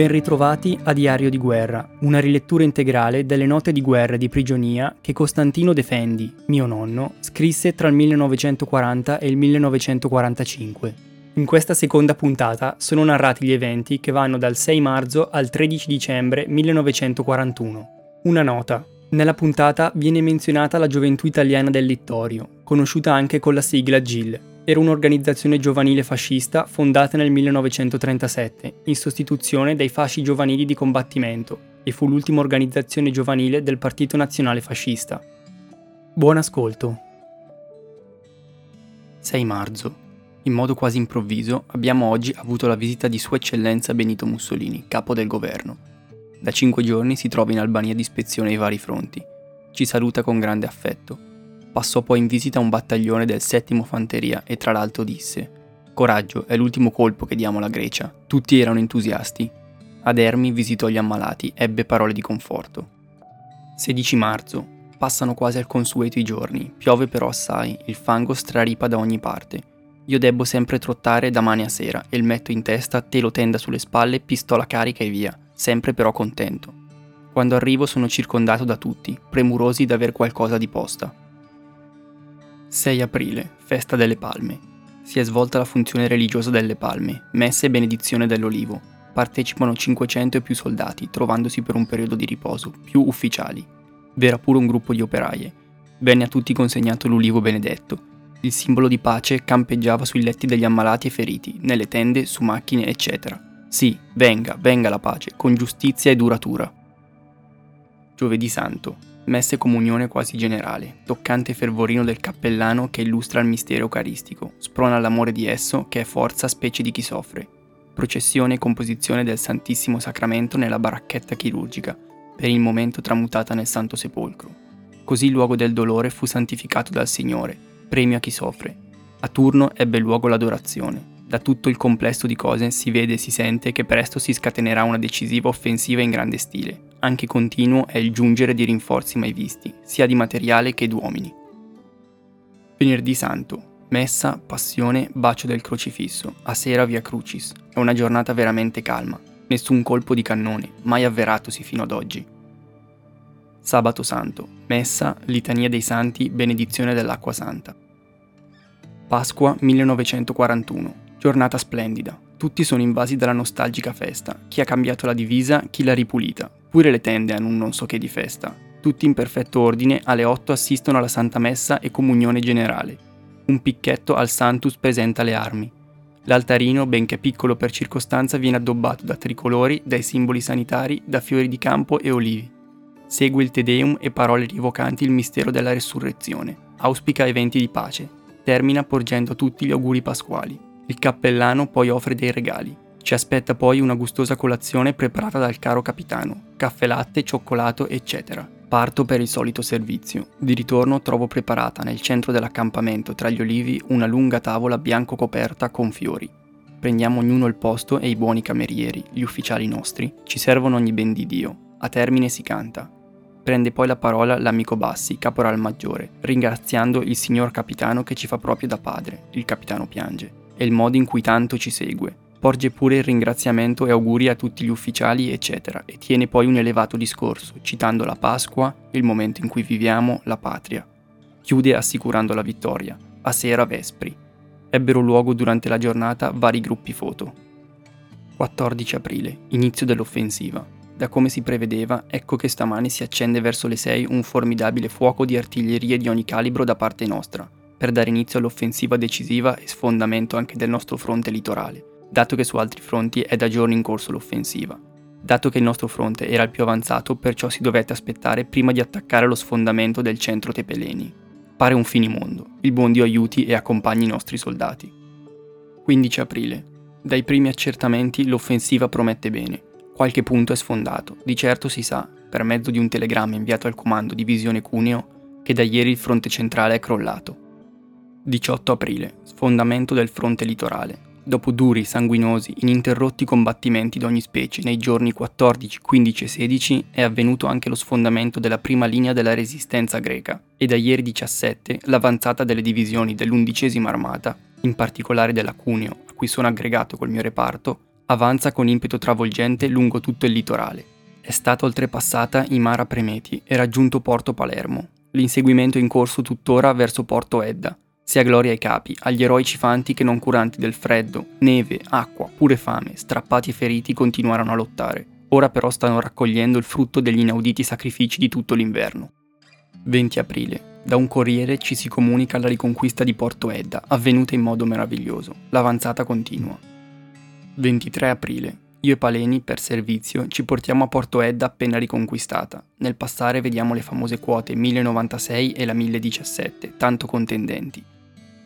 Ben ritrovati a Diario di guerra, una rilettura integrale delle note di guerra e di prigionia che Costantino Defendi, mio nonno, scrisse tra il 1940 e il 1945. In questa seconda puntata sono narrati gli eventi che vanno dal 6 marzo al 13 dicembre 1941. Una nota. Nella puntata viene menzionata la gioventù italiana del Littorio, conosciuta anche con la sigla GIL, era un'organizzazione giovanile fascista fondata nel 1937, in sostituzione dei fasci giovanili di combattimento, e fu l'ultima organizzazione giovanile del Partito Nazionale Fascista. Buon ascolto. 6 marzo. In modo quasi improvviso abbiamo oggi avuto la visita di Sua Eccellenza Benito Mussolini, capo del governo. Da cinque giorni si trova in Albania di ispezione ai vari fronti. Ci saluta con grande affetto Passò poi in visita a un battaglione del settimo Fanteria e tra l'altro disse Coraggio, è l'ultimo colpo che diamo alla Grecia. Tutti erano entusiasti. Ad Ermi visitò gli ammalati, ebbe parole di conforto. 16 marzo. Passano quasi al consueto i giorni, piove però assai, il fango straripa da ogni parte. Io debbo sempre trottare da mane a sera, e il metto in testa, telo tenda sulle spalle, pistola carica e via, sempre però contento. Quando arrivo sono circondato da tutti, premurosi d'aver qualcosa di posta. 6 aprile, festa delle palme. Si è svolta la funzione religiosa delle palme, messa e benedizione dell'olivo. Partecipano 500 e più soldati, trovandosi per un periodo di riposo, più ufficiali. V'era pure un gruppo di operaie. Venne a tutti consegnato l'ulivo benedetto. Il simbolo di pace campeggiava sui letti degli ammalati e feriti, nelle tende, su macchine, eccetera. Sì, venga, venga la pace, con giustizia e duratura. Giovedì Santo, messe comunione quasi generale, toccante fervorino del cappellano che illustra il mistero eucaristico, sprona l'amore di esso che è forza specie di chi soffre, processione e composizione del Santissimo Sacramento nella baracchetta chirurgica, per il momento tramutata nel Santo Sepolcro. Così il luogo del dolore fu santificato dal Signore, premio a chi soffre. A turno ebbe luogo l'adorazione. Da tutto il complesso di cose si vede e si sente che presto si scatenerà una decisiva offensiva in grande stile, anche continuo è il giungere di rinforzi mai visti, sia di materiale che d'uomini. Venerdì Santo. Messa, passione, bacio del crocifisso, a sera via Crucis. È una giornata veramente calma, nessun colpo di cannone, mai avveratosi fino ad oggi. Sabato Santo. Messa, litania dei santi, benedizione dell'acqua santa. Pasqua 1941. Giornata splendida. Tutti sono invasi dalla nostalgica festa. Chi ha cambiato la divisa, chi l'ha ripulita, Pure le tende hanno un non so che di festa. Tutti in perfetto ordine, alle 8 assistono alla Santa Messa e comunione generale. Un picchetto al Santus presenta le armi. L'altarino, benché piccolo per circostanza, viene addobbato da tricolori, dai simboli sanitari, da fiori di campo e olivi. Segue il Te Deum e parole rivocanti il mistero della resurrezione. Auspica eventi di pace. Termina porgendo tutti gli auguri pasquali. Il cappellano poi offre dei regali. Ci aspetta poi una gustosa colazione preparata dal caro capitano, caffè latte, cioccolato, eccetera. Parto per il solito servizio. Di ritorno trovo preparata nel centro dell'accampamento tra gli olivi una lunga tavola bianco coperta con fiori. Prendiamo ognuno il posto e i buoni camerieri, gli ufficiali nostri, ci servono ogni ben di Dio. A termine si canta. Prende poi la parola l'amico Bassi, caporal maggiore, ringraziando il signor capitano che ci fa proprio da padre. Il capitano piange. E il modo in cui tanto ci segue, porge pure il ringraziamento e auguri a tutti gli ufficiali, eccetera, e tiene poi un elevato discorso, citando la Pasqua, il momento in cui viviamo, la patria. Chiude assicurando la vittoria. A sera Vespri. Ebbero luogo durante la giornata vari gruppi foto. 14 aprile, inizio dell'offensiva. Da come si prevedeva, ecco che stamane si accende verso le 6 un formidabile fuoco di artiglierie di ogni calibro da parte nostra, per dare inizio all'offensiva decisiva e sfondamento anche del nostro fronte litorale dato che su altri fronti è da giorni in corso l'offensiva. Dato che il nostro fronte era il più avanzato, perciò si dovette aspettare prima di attaccare lo sfondamento del centro Tepeleni. Pare un finimondo. Il buon Dio aiuti e accompagni i nostri soldati. 15 aprile. Dai primi accertamenti l'offensiva promette bene. Qualche punto è sfondato. Di certo si sa, per mezzo di un telegramma inviato al comando Divisione Cuneo, che da ieri il fronte centrale è crollato. 18 aprile. Sfondamento del fronte litorale. Dopo duri, sanguinosi, ininterrotti combattimenti di ogni specie, nei giorni 14, 15 e 16 è avvenuto anche lo sfondamento della prima linea della resistenza greca e da ieri 17 l'avanzata delle divisioni dell'undicesima armata, in particolare della Cuneo, a cui sono aggregato col mio reparto, Avanza con impeto travolgente lungo tutto il litorale. È stata oltrepassata i Mara Premeti e raggiunto Porto Palermo. L'inseguimento è in corso tuttora verso Porto Edda. Sia gloria ai capi, agli eroi cifanti che non curanti del freddo, neve, acqua, pure fame, strappati e feriti continuarono a lottare. Ora però stanno raccogliendo il frutto degli inauditi sacrifici di tutto l'inverno. 20 aprile. Da un corriere ci si comunica la riconquista di Porto Edda, avvenuta in modo meraviglioso. L'avanzata continua. 23 aprile. Io e Paleni, per servizio, ci portiamo a Porto Edda appena riconquistata. Nel passare vediamo le famose quote 1096 e la 1017, tanto contendenti.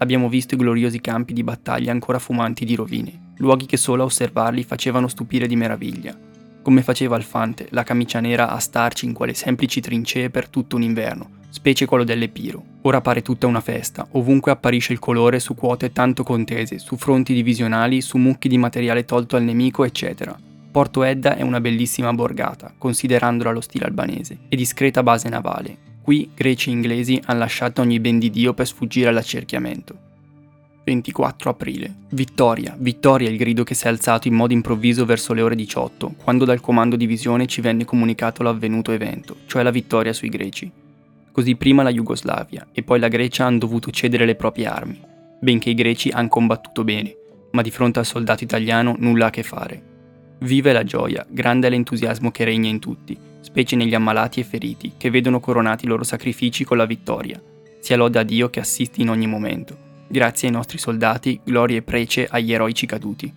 Abbiamo visto i gloriosi campi di battaglia ancora fumanti di rovine, luoghi che solo a osservarli facevano stupire di meraviglia. Come faceva Alfante, la camicia nera a starci in quelle semplici trincee per tutto un inverno, specie quello dell'Epiro. Ora pare tutta una festa, ovunque apparisce il colore su quote tanto contese, su fronti divisionali, su mucchi di materiale tolto al nemico, eccetera. Porto Edda è una bellissima borgata, considerandola lo stile albanese, e discreta base navale. Qui greci e inglesi hanno lasciato ogni ben di Dio per sfuggire all'accerchiamento. 24 aprile. Vittoria, vittoria il grido che si è alzato in modo improvviso verso le ore 18, quando dal comando divisione ci venne comunicato l'avvenuto evento, cioè la vittoria sui greci. Così prima la Jugoslavia e poi la Grecia hanno dovuto cedere le proprie armi, benché i greci hanno combattuto bene, ma di fronte al soldato italiano nulla a che fare. Vive la gioia, grande è l'entusiasmo che regna in tutti, specie negli ammalati e feriti, che vedono coronati i loro sacrifici con la vittoria. Sia lode a Dio che assiste in ogni momento. Grazie ai nostri soldati, gloria e prece agli eroici caduti.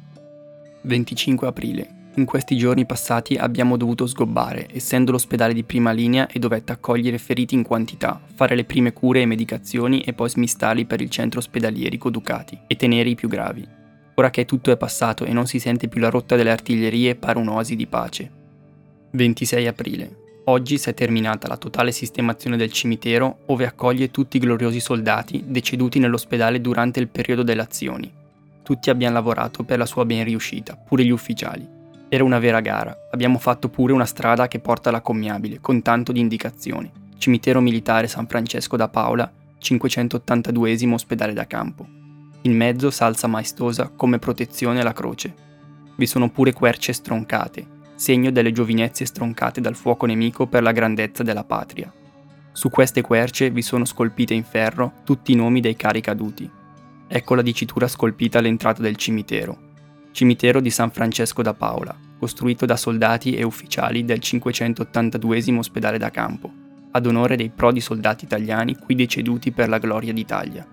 25 aprile. In questi giorni passati abbiamo dovuto sgobbare, essendo l'ospedale di prima linea e dovette accogliere feriti in quantità, fare le prime cure e medicazioni e poi smistarli per il centro ospedalierico Ducati e tenere i più gravi. Ora che tutto è passato e non si sente più la rotta delle artiglierie, pare un'oasi di pace. 26 aprile. Oggi si è terminata la totale sistemazione del cimitero, ove accoglie tutti i gloriosi soldati deceduti nell'ospedale durante il periodo delle azioni. Tutti abbiamo lavorato per la sua ben riuscita, pure gli ufficiali. Era una vera gara, abbiamo fatto pure una strada che porta alla Commiabile, con tanto di indicazioni. Cimitero militare San Francesco da Paola, 582 ospedale da campo. In mezzo salsa maestosa come protezione la croce. Vi sono pure querce stroncate, segno delle giovinezze stroncate dal fuoco nemico per la grandezza della patria. Su queste querce vi sono scolpite in ferro tutti i nomi dei cari caduti. Ecco la dicitura scolpita all'entrata del cimitero, cimitero di San Francesco da Paola, costruito da soldati e ufficiali del 582 ospedale da campo, ad onore dei prodi soldati italiani qui deceduti per la gloria d'Italia.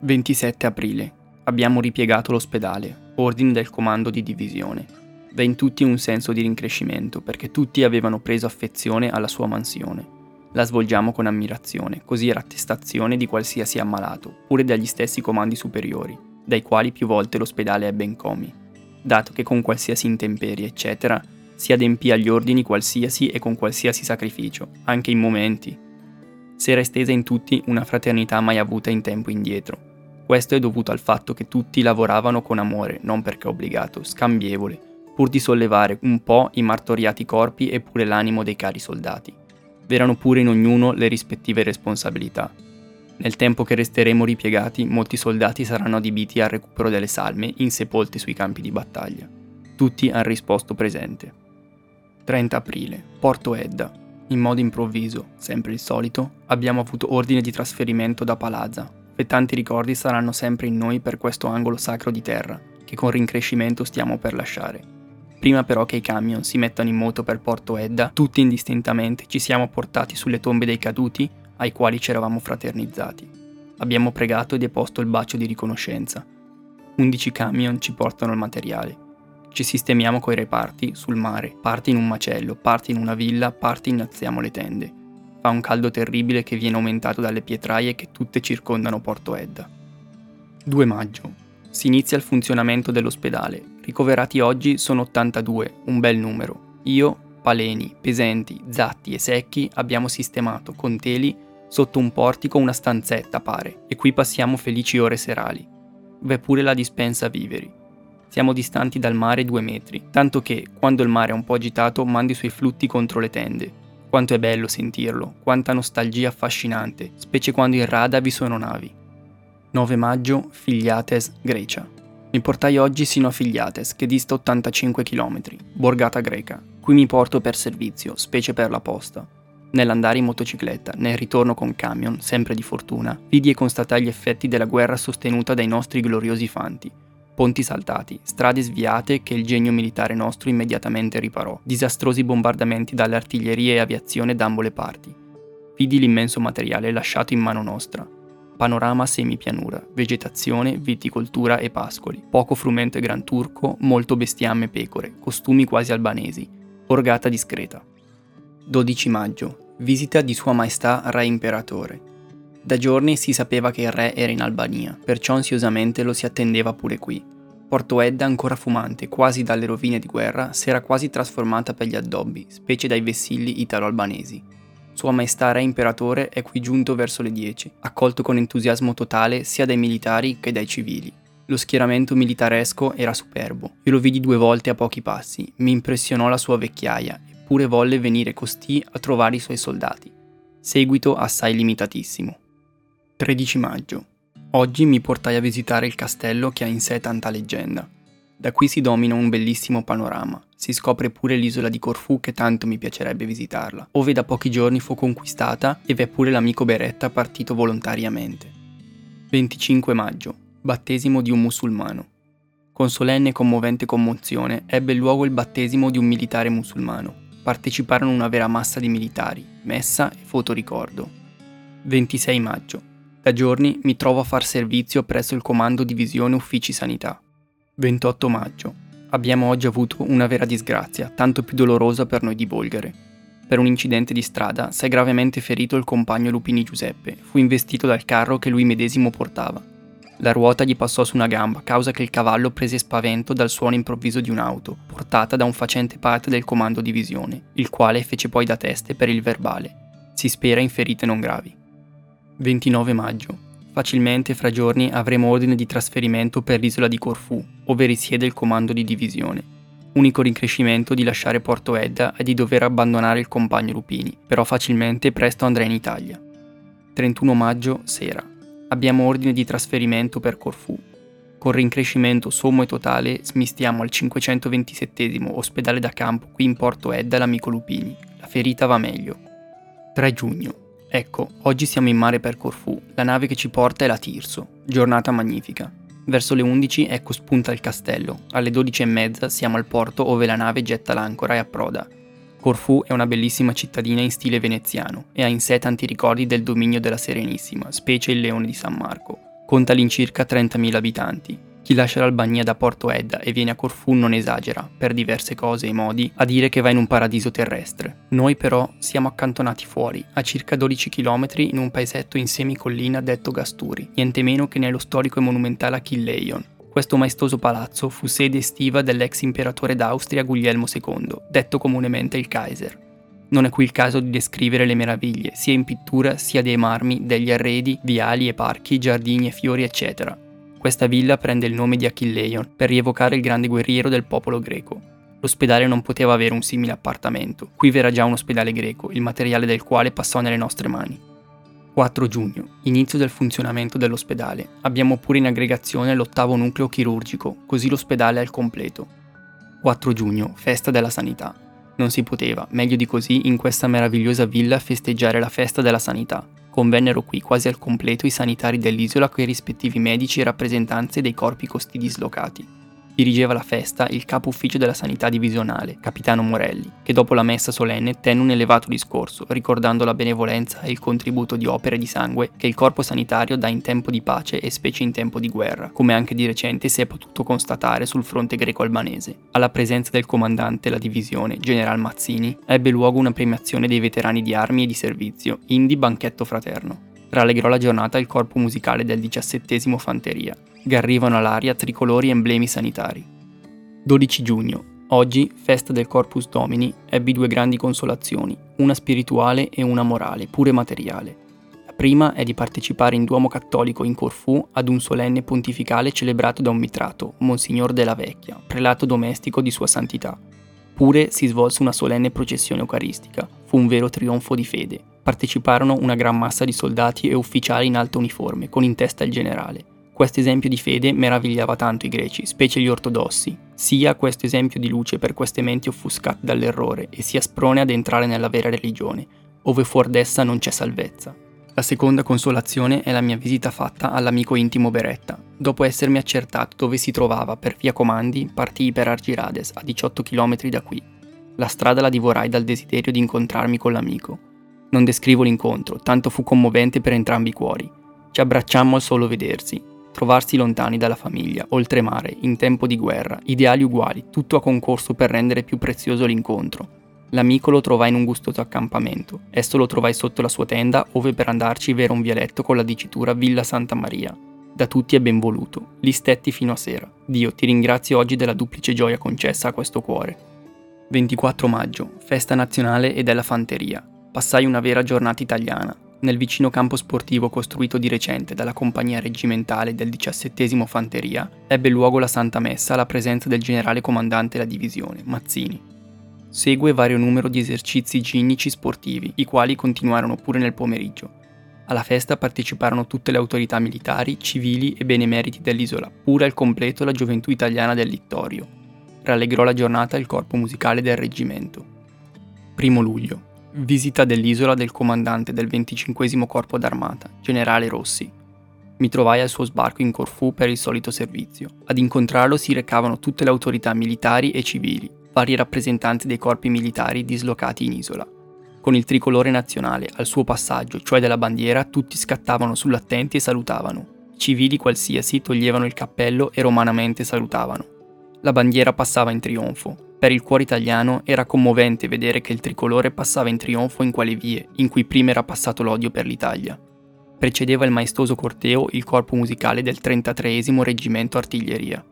27 aprile. Abbiamo ripiegato l'ospedale, ordine del comando di divisione. Da in tutti un senso di rincrescimento, perché tutti avevano preso affezione alla sua mansione. La svolgiamo con ammirazione, così era attestazione di qualsiasi ammalato, pure dagli stessi comandi superiori, dai quali più volte l'ospedale ebbe incomi, dato che con qualsiasi intemperie, eccetera, si adempì agli ordini qualsiasi e con qualsiasi sacrificio, anche in momenti. Si era estesa in tutti una fraternità mai avuta in tempo indietro. Questo è dovuto al fatto che tutti lavoravano con amore, non perché obbligato, scambievole, pur di sollevare un po' i martoriati corpi e pure l'animo dei cari soldati. V'erano pure in ognuno le rispettive responsabilità, nel tempo che resteremo ripiegati, molti soldati saranno adibiti al recupero delle salme insepolte sui campi di battaglia. Tutti hanno risposto presente. 30 aprile, Porto Edda. In modo improvviso, sempre il solito, abbiamo avuto ordine di trasferimento da Palazza e tanti ricordi saranno sempre in noi per questo angolo sacro di terra, che con rincrescimento stiamo per lasciare. Prima però che i camion si mettano in moto per Porto Edda, tutti indistintamente ci siamo portati sulle tombe dei caduti ai quali ci eravamo fraternizzati. Abbiamo pregato e deposto il bacio di riconoscenza. 11 camion ci portano il materiale. Ci sistemiamo coi reparti sul mare, parti in un macello, parti in una villa, parti innalziamo le tende. Fa un caldo terribile che viene aumentato dalle pietraie che tutte circondano Porto Edda. 2 maggio. Si inizia il funzionamento dell'ospedale. Ricoverati oggi sono 82, un bel numero. Io, Paleni, Pesenti, Zatti e Secchi abbiamo sistemato con teli Sotto un portico una stanzetta pare, e qui passiamo felici ore serali. V'è pure la dispensa viveri. Siamo distanti dal mare due metri, tanto che, quando il mare è un po' agitato, mandi i suoi flutti contro le tende. Quanto è bello sentirlo, quanta nostalgia affascinante, specie quando in rada vi sono navi. 9 maggio, Filiates, Grecia. Mi portai oggi sino a Figliates, che dista 85 km, borgata greca. Qui mi porto per servizio, specie per la posta. Nell'andare in motocicletta, nel ritorno con camion, sempre di fortuna, vidi e constatai gli effetti della guerra sostenuta dai nostri gloriosi fanti. Ponti saltati, strade sviate che il genio militare nostro immediatamente riparò, disastrosi bombardamenti dalle artiglierie e aviazione d'ambo le parti. Vidi l'immenso materiale lasciato in mano nostra. Panorama semipianura, vegetazione, viticoltura e pascoli, poco frumento e gran turco, molto bestiame e pecore, costumi quasi albanesi, borgata discreta. 12 maggio. Visita di Sua Maestà Re Imperatore. Da giorni si sapeva che il re era in Albania, perciò ansiosamente lo si attendeva pure qui. Porto Edda, ancora fumante, quasi dalle rovine di guerra, si era quasi trasformata per gli addobbi, specie dai vessilli italo-albanesi. Sua Maestà Re Imperatore è qui giunto verso le 10, accolto con entusiasmo totale sia dai militari che dai civili. Lo schieramento militaresco era superbo. Io lo vidi due volte a pochi passi, mi impressionò la sua vecchiaia eppure volle venire costì a trovare i suoi soldati. Seguito assai limitatissimo. 13 maggio. Oggi mi portai a visitare il castello che ha in sé tanta leggenda. Da qui si domina un bellissimo panorama, si scopre pure l'isola di Corfù che tanto mi piacerebbe visitarla, ove da pochi giorni fu conquistata e v'è pure l'amico Beretta partito volontariamente. 25 maggio. Battesimo di un musulmano. Con solenne e commovente commozione ebbe luogo il battesimo di un militare musulmano, parteciparono una vera massa di militari, messa e fotoricordo. 26 maggio. Da giorni mi trovo a far servizio presso il comando divisione uffici sanità. 28 maggio. Abbiamo oggi avuto una vera disgrazia, tanto più dolorosa per noi di Bolgare. Per un incidente di strada si è gravemente ferito il compagno Lupini Giuseppe, fu investito dal carro che lui medesimo portava. La ruota gli passò su una gamba, causa che il cavallo prese spavento dal suono improvviso di un'auto, portata da un facente parte del comando divisione, il quale fece poi da teste per il verbale. Si spera in ferite non gravi. 29 maggio. Facilmente fra giorni avremo ordine di trasferimento per l'isola di Corfù, ove risiede il comando di divisione. Unico rincrescimento di lasciare Porto Edda e di dover abbandonare il compagno Lupini, però facilmente presto andrà in Italia. 31 maggio, sera. Abbiamo ordine di trasferimento per Corfù. Con rincrescimento sommo e totale smistiamo al 527 ospedale da campo qui in Porto Edda l'amico Lupini. La ferita va meglio. 3 giugno. Ecco, oggi siamo in mare per Corfù. La nave che ci porta è la Tirso. Giornata magnifica. Verso le 11 ecco spunta il castello. Alle 12 e mezza siamo al porto ove la nave getta l'ancora e approda. Corfù è una bellissima cittadina in stile veneziano e ha in sé tanti ricordi del dominio della Serenissima, specie il Leone di San Marco. Conta all'incirca 30.000 abitanti. Chi lascia l'Albania da Porto Edda e viene a Corfù non esagera, per diverse cose e modi, a dire che va in un paradiso terrestre. Noi però siamo accantonati fuori, a circa 12 km in un paesetto in semicollina detto Gasturi, niente meno che nello storico e monumentale Achilleion, questo maestoso palazzo fu sede estiva dell'ex imperatore d'Austria Guglielmo II, detto comunemente il Kaiser. Non è qui il caso di descrivere le meraviglie, sia in pittura sia dei marmi, degli arredi, viali e parchi, giardini e fiori, eccetera. Questa villa prende il nome di Achilleion per rievocare il grande guerriero del popolo greco. L'ospedale non poteva avere un simile appartamento. Qui v'era già un ospedale greco, il materiale del quale passò nelle nostre mani. 4 giugno, inizio del funzionamento dell'ospedale. Abbiamo pure in aggregazione l'ottavo nucleo chirurgico, così l'ospedale è al completo. 4 giugno, festa della sanità. Non si poteva, meglio di così, in questa meravigliosa villa festeggiare la festa della sanità. Convennero qui quasi al completo i sanitari dell'isola con i rispettivi medici e rappresentanze dei corpi costi dislocati dirigeva la festa il capo ufficio della sanità divisionale, capitano Morelli, che dopo la messa solenne tenne un elevato discorso, ricordando la benevolenza e il contributo di opere di sangue che il corpo sanitario dà in tempo di pace e specie in tempo di guerra, come anche di recente si è potuto constatare sul fronte greco-albanese. Alla presenza del comandante della divisione, general Mazzini, ebbe luogo una premiazione dei veterani di armi e di servizio, indi banchetto fraterno. Rallegrò la giornata il corpo musicale del 17 Fanteria, garrivano all'aria tricolori emblemi sanitari. 12 giugno. Oggi, festa del Corpus Domini, ebbi due grandi consolazioni, una spirituale e una morale, pure materiale. La prima è di partecipare in Duomo Cattolico in Corfù ad un solenne pontificale celebrato da un mitrato, Monsignor della Vecchia, prelato domestico di Sua Santità. Pure si svolse una solenne processione eucaristica, fu un vero trionfo di fede. Parteciparono una gran massa di soldati e ufficiali in alta uniforme, con in testa il generale Questo esempio di fede meravigliava tanto i greci, specie gli ortodossi, sia questo esempio di luce per queste menti offuscate dall'errore e sia sprone ad entrare nella vera religione, ove fuor d'essa non c'è salvezza. La seconda consolazione è la mia visita fatta all'amico intimo Beretta. Dopo essermi accertato dove si trovava per via comandi, partii per Argirades, a 18 km da qui. La strada la divorai dal desiderio di incontrarmi con l'amico. Non descrivo l'incontro, tanto fu commovente per entrambi i cuori. Ci abbracciammo al solo vedersi, trovarsi lontani dalla famiglia, oltremare, in tempo di guerra, ideali uguali, tutto a concorso per rendere più prezioso l'incontro. L'amico lo trovai in un gustoso accampamento, esso lo trovai sotto la sua tenda, ove per andarci v'era un vialetto con la dicitura Villa Santa Maria. Da tutti è ben voluto, li stetti fino a sera. Dio, ti ringrazio oggi della duplice gioia concessa a questo cuore. 24 maggio, festa nazionale e della fanteria. Passai una vera giornata italiana, nel vicino campo sportivo costruito di recente dalla compagnia reggimentale del 17 Fanteria, ebbe luogo la Santa Messa alla presenza del generale comandante della divisione, Mazzini. Segue vario numero di esercizi ginnici sportivi, i quali continuarono pure nel pomeriggio. Alla festa parteciparono tutte le autorità militari, civili e benemeriti dell'isola, pure al completo la gioventù italiana del Littorio. Rallegrò la giornata il corpo musicale del reggimento. Primo luglio. Visita dell'isola del comandante del 25 Corpo d'Armata, generale Rossi. Mi trovai al suo sbarco in Corfù per il solito servizio. Ad incontrarlo si recavano tutte le autorità militari e civili, vari rappresentanti dei corpi militari dislocati in isola. Con il tricolore nazionale al suo passaggio, cioè della bandiera, tutti scattavano sull'attenti e salutavano. Civili qualsiasi toglievano il cappello e romanamente salutavano. La bandiera passava in trionfo, per il cuore italiano era commovente vedere che il tricolore passava in trionfo in quelle vie in cui prima era passato l'odio per l'Italia. Precedeva il maestoso corteo il corpo musicale del 33 Reggimento Artiglieria.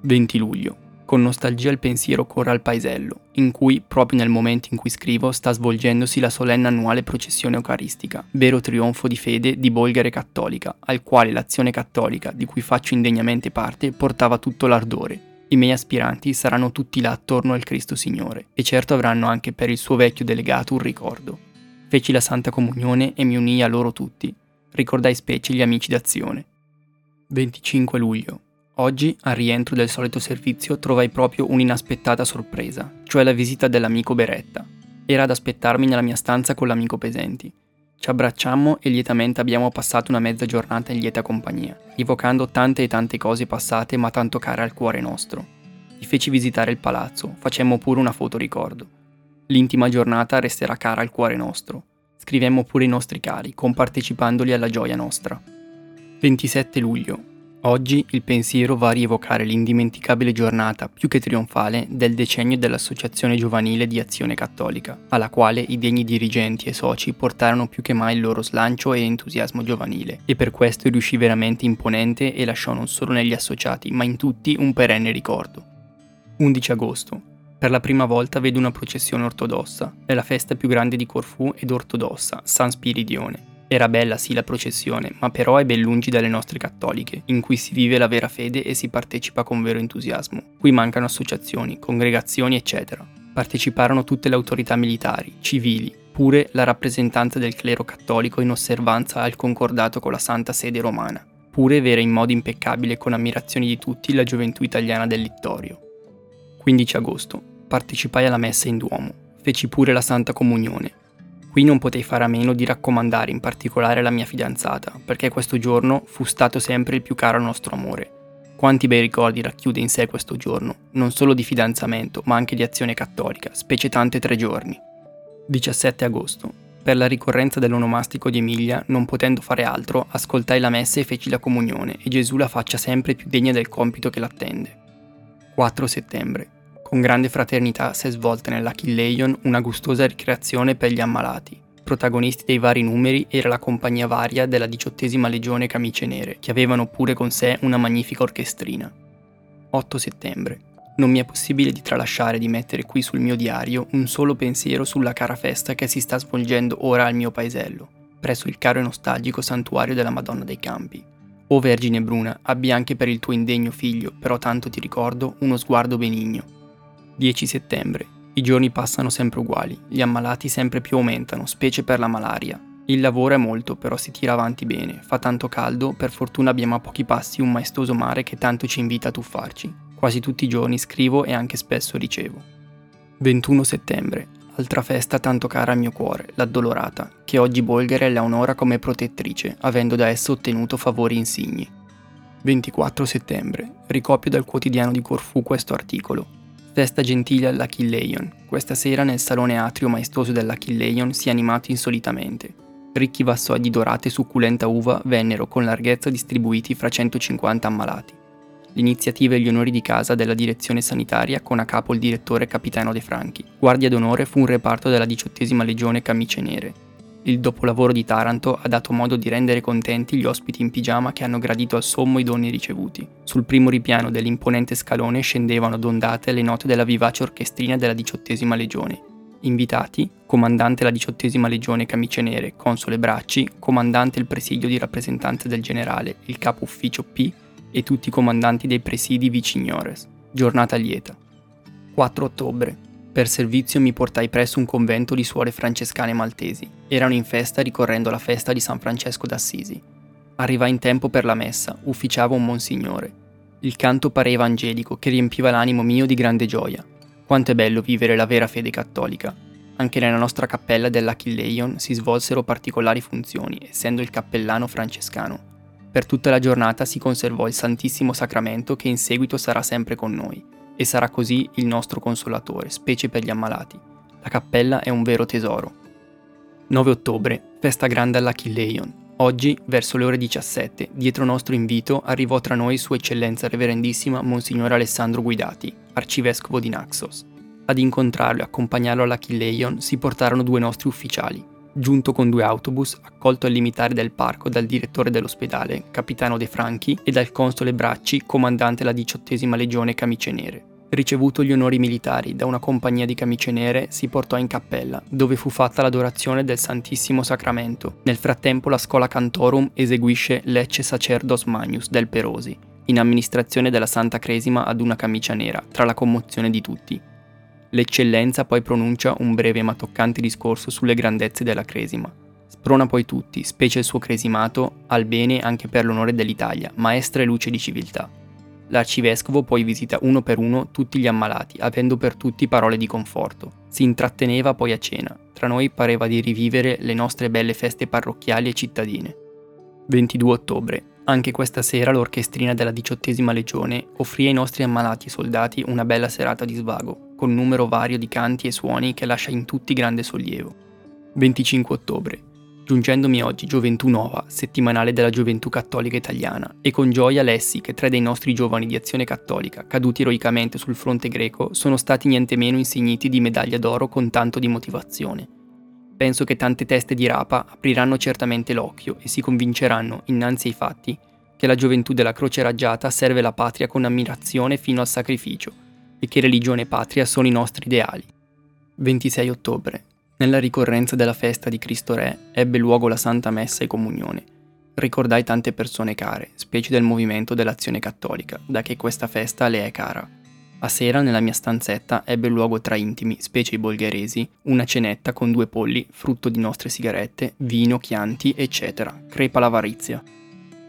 20 luglio. Con nostalgia il pensiero corre al paesello, in cui, proprio nel momento in cui scrivo, sta svolgendosi la solenne annuale processione eucaristica, vero trionfo di fede di Bolgare cattolica, al quale l'azione cattolica, di cui faccio indegnamente parte, portava tutto l'ardore, i miei aspiranti saranno tutti là attorno al Cristo Signore e certo avranno anche per il suo vecchio delegato un ricordo. Feci la Santa Comunione e mi unii a loro tutti. Ricordai specie gli amici d'azione. 25 luglio. Oggi, al rientro del solito servizio, trovai proprio un'inaspettata sorpresa, cioè la visita dell'amico Beretta. Era ad aspettarmi nella mia stanza con l'amico Pesenti. Ci abbracciammo e lietamente abbiamo passato una mezza giornata in lieta compagnia, evocando tante e tante cose passate ma tanto care al cuore nostro. Gli feci visitare il palazzo, facemmo pure una foto ricordo. L'intima giornata resterà cara al cuore nostro. Scrivemmo pure i nostri cari, compartecipandoli alla gioia nostra. 27 luglio. Oggi il pensiero va a rievocare l'indimenticabile giornata più che trionfale del decennio dell'Associazione Giovanile di Azione Cattolica, alla quale i degni dirigenti e soci portarono più che mai il loro slancio e entusiasmo giovanile, e per questo riuscì veramente imponente e lasciò non solo negli associati, ma in tutti un perenne ricordo. 11 agosto. Per la prima volta vedo una processione ortodossa. È la festa più grande di Corfù ed ortodossa, San Spiridione era bella sì la processione, ma però è ben lungi dalle nostre cattoliche, in cui si vive la vera fede e si partecipa con vero entusiasmo. Qui mancano associazioni, congregazioni, eccetera. Parteciparono tutte le autorità militari, civili, pure la rappresentanza del clero cattolico in osservanza al concordato con la Santa Sede Romana, pure vera in modo impeccabile con ammirazione di tutti la gioventù italiana del Littorio. 15 agosto. Partecipai alla messa in Duomo. Feci pure la Santa Comunione, Qui non potei fare a meno di raccomandare in particolare la mia fidanzata, perché questo giorno fu stato sempre il più caro nostro amore. Quanti bei ricordi racchiude in sé questo giorno, non solo di fidanzamento, ma anche di azione cattolica, specie tante tre giorni. 17 agosto. Per la ricorrenza dell'onomastico di Emilia, non potendo fare altro, ascoltai la messa e feci la comunione, e Gesù la faccia sempre più degna del compito che l'attende. 4 settembre. Con grande fraternità si è svolta nell'Achilleion una gustosa ricreazione per gli ammalati. Protagonisti dei vari numeri era la compagnia varia della diciottesima legione Camicie Nere, che avevano pure con sé una magnifica orchestrina. 8 settembre. Non mi è possibile di tralasciare di mettere qui sul mio diario un solo pensiero sulla cara festa che si sta svolgendo ora al mio paesello, presso il caro e nostalgico santuario della Madonna dei Campi. O Vergine Bruna, abbi anche per il tuo indegno figlio, però tanto ti ricordo, uno sguardo benigno 10 settembre. I giorni passano sempre uguali, gli ammalati sempre più aumentano, specie per la malaria. Il lavoro è molto, però si tira avanti bene, fa tanto caldo, per fortuna abbiamo a pochi passi un maestoso mare che tanto ci invita a tuffarci. Quasi tutti i giorni scrivo e anche spesso ricevo. 21 settembre, altra festa tanto cara al mio cuore, l'addolorata, che oggi Bolgare la onora come protettrice, avendo da essa ottenuto favori insigni. 24 settembre, ricopio dal quotidiano di Corfù questo articolo. Festa gentile all'Achilleion. Questa sera nel salone atrio maestoso dell'Achilleion si è animato insolitamente ricchi vassoi di dorata e succulenta uva vennero con larghezza distribuiti fra 150 ammalati. L'iniziativa e gli onori di casa della direzione sanitaria con a capo il direttore capitano De Franchi. Guardia d'onore fu un reparto della diciottesima legione Camicie Nere. Il dopolavoro di Taranto ha dato modo di rendere contenti gli ospiti in pigiama che hanno gradito al sommo i doni ricevuti. Sul primo ripiano dell'imponente scalone scendevano ad ondate le note della vivace orchestrina della diciottesima legione, Invitati, comandante la diciottesima legione Camicie Nere, console Bracci, comandante il presidio di rappresentanza del generale, il capo ufficio P e tutti i comandanti dei presidi Vicignores. Giornata lieta. 4 ottobre. Per servizio mi portai presso un convento di suore francescane maltesi. Erano in festa ricorrendo la festa di San Francesco d'Assisi. Arrivai in tempo per la messa, ufficiava un monsignore. Il canto pareva angelico che riempiva l'animo mio di grande gioia. Quanto è bello vivere la vera fede cattolica. Anche nella nostra cappella dell'Achilleion si svolsero particolari funzioni, essendo il cappellano francescano. Per tutta la giornata si conservò il Santissimo Sacramento che in seguito sarà sempre con noi, e sarà così il nostro consolatore, specie per gli ammalati. La cappella è un vero tesoro. 9 ottobre, festa grande all'Achilleion. Oggi, verso le ore 17, dietro nostro invito, arrivò tra noi Sua Eccellenza Reverendissima Monsignor Alessandro Guidati, arcivescovo di Naxos. Ad incontrarlo e accompagnarlo all'Achilleion si portarono due nostri ufficiali. Giunto con due autobus, accolto al limitare del parco dal direttore dell'ospedale, capitano De Franchi, e dal console Bracci, comandante della diciottesima legione Camicie Nere. Ricevuto gli onori militari da una compagnia di camicie nere, si portò in cappella, dove fu fatta l'adorazione del Santissimo Sacramento. Nel frattempo la scuola Cantorum eseguisce Lecce Sacerdos Magnus del Perosi, in amministrazione della Santa Cresima ad una camicia nera, tra la commozione di tutti. L'eccellenza poi pronuncia un breve ma toccante discorso sulle grandezze della Cresima. Sprona poi tutti, specie il suo cresimato, al bene anche per l'onore dell'Italia, maestra e luce di civiltà. L'arcivescovo poi visita uno per uno tutti gli ammalati, avendo per tutti parole di conforto. Si intratteneva poi a cena. Tra noi pareva di rivivere le nostre belle feste parrocchiali e cittadine. 22 ottobre. Anche questa sera l'orchestrina della diciottesima legione offrì ai nostri ammalati soldati una bella serata di svago, con numero vario di canti e suoni che lascia in tutti grande sollievo. 25 ottobre giungendomi oggi Gioventù Nova, settimanale della gioventù cattolica italiana, e con gioia lessi che tre dei nostri giovani di azione cattolica, caduti eroicamente sul fronte greco, sono stati niente meno insigniti di medaglia d'oro con tanto di motivazione. Penso che tante teste di rapa apriranno certamente l'occhio e si convinceranno, innanzi ai fatti, che la gioventù della croce raggiata serve la patria con ammirazione fino al sacrificio e che religione e patria sono i nostri ideali. 26 ottobre nella ricorrenza della festa di Cristo Re ebbe luogo la Santa Messa e Comunione. Ricordai tante persone care, specie del movimento dell'azione cattolica, da che questa festa le è cara. A sera, nella mia stanzetta, ebbe luogo tra intimi, specie i bolgheresi, una cenetta con due polli, frutto di nostre sigarette, vino, chianti, eccetera. Crepa l'avarizia.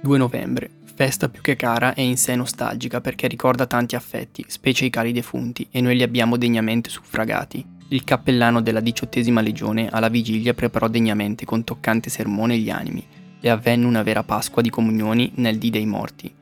2 novembre. Festa più che cara e in sé nostalgica perché ricorda tanti affetti, specie i cari defunti, e noi li abbiamo degnamente suffragati. Il cappellano della diciottesima legione alla vigilia preparò degnamente con toccante sermone gli animi e avvenne una vera Pasqua di comunioni nel dì dei morti.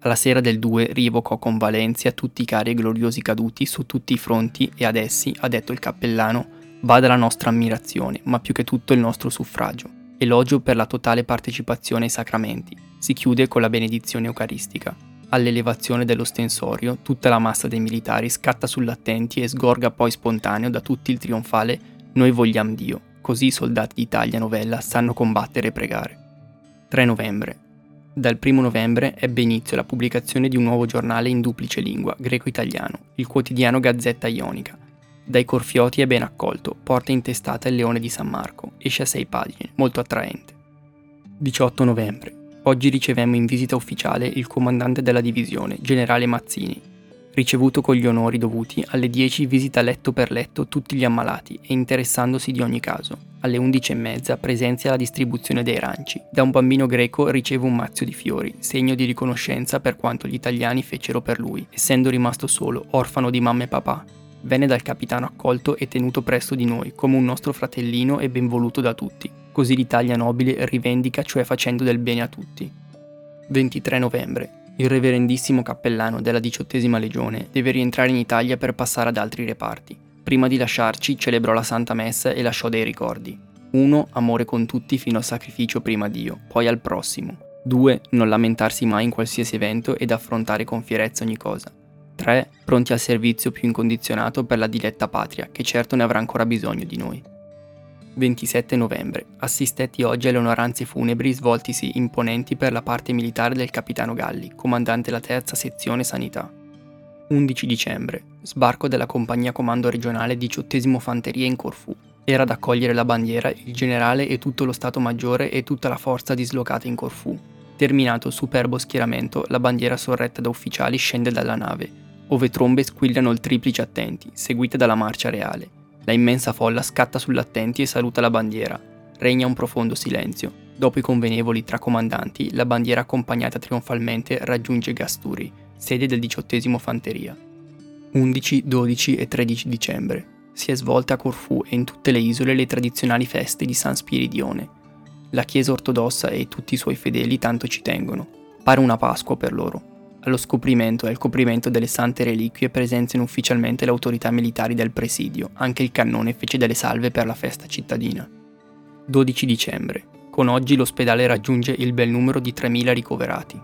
Alla sera del 2 rievocò con Valencia tutti i cari e gloriosi caduti su tutti i fronti e ad essi, ha detto il cappellano, vada la nostra ammirazione, ma più che tutto il nostro suffragio. Elogio per la totale partecipazione ai sacramenti. Si chiude con la benedizione eucaristica all'elevazione dello stensorio, tutta la massa dei militari scatta sull'attenti e sgorga poi spontaneo da tutti il trionfale Noi vogliamo Dio, così i soldati d'Italia novella sanno combattere e pregare. 3 novembre. Dal 1 novembre ebbe inizio la pubblicazione di un nuovo giornale in duplice lingua, greco-italiano, il quotidiano Gazzetta Ionica. Dai Corfioti è ben accolto, porta intestata il Leone di San Marco, esce a sei pagine, molto attraente. 18 novembre. Oggi ricevemmo in visita ufficiale il comandante della divisione, generale Mazzini. Ricevuto con gli onori dovuti, alle 10 visita letto per letto tutti gli ammalati e interessandosi di ogni caso. alle 11.30 presenzia la distribuzione dei ranci. Da un bambino greco riceve un mazzo di fiori, segno di riconoscenza per quanto gli italiani fecero per lui, essendo rimasto solo, orfano di mamma e papà. Venne dal capitano accolto e tenuto presto di noi, come un nostro fratellino e ben voluto da tutti. Così l'Italia nobile rivendica, cioè facendo del bene a tutti. 23 novembre. Il reverendissimo cappellano della diciottesima legione deve rientrare in Italia per passare ad altri reparti. Prima di lasciarci celebrò la Santa Messa e lasciò dei ricordi. 1. Amore con tutti fino al sacrificio prima Dio, poi al prossimo. 2. Non lamentarsi mai in qualsiasi evento ed affrontare con fierezza ogni cosa. 3. Pronti al servizio più incondizionato per la diletta patria, che certo ne avrà ancora bisogno di noi. 27 novembre. Assistetti oggi alle onoranze funebri svoltisi imponenti per la parte militare del capitano Galli, comandante la terza sezione sanità. 11 dicembre. Sbarco della compagnia comando regionale 18 Fanteria in Corfù. Era ad accogliere la bandiera il generale e tutto lo Stato Maggiore e tutta la forza dislocata in Corfù. Terminato il superbo schieramento, la bandiera sorretta da ufficiali scende dalla nave, ove trombe squillano il triplice attenti, seguite dalla marcia reale. La immensa folla scatta sull'attenti e saluta la bandiera. Regna un profondo silenzio. Dopo i convenevoli tra comandanti, la bandiera accompagnata trionfalmente raggiunge Gasturi, sede del diciottesimo Fanteria. 11, 12 e 13 dicembre. Si è svolta a Corfù e in tutte le isole le tradizionali feste di San Spiridione. La Chiesa ortodossa e tutti i suoi fedeli tanto ci tengono. Pare una Pasqua per loro. Allo scoprimento e al coprimento delle sante reliquie presenziano ufficialmente le autorità militari del presidio, anche il cannone fece delle salve per la festa cittadina. 12 dicembre. Con oggi l'ospedale raggiunge il bel numero di 3.000 ricoverati.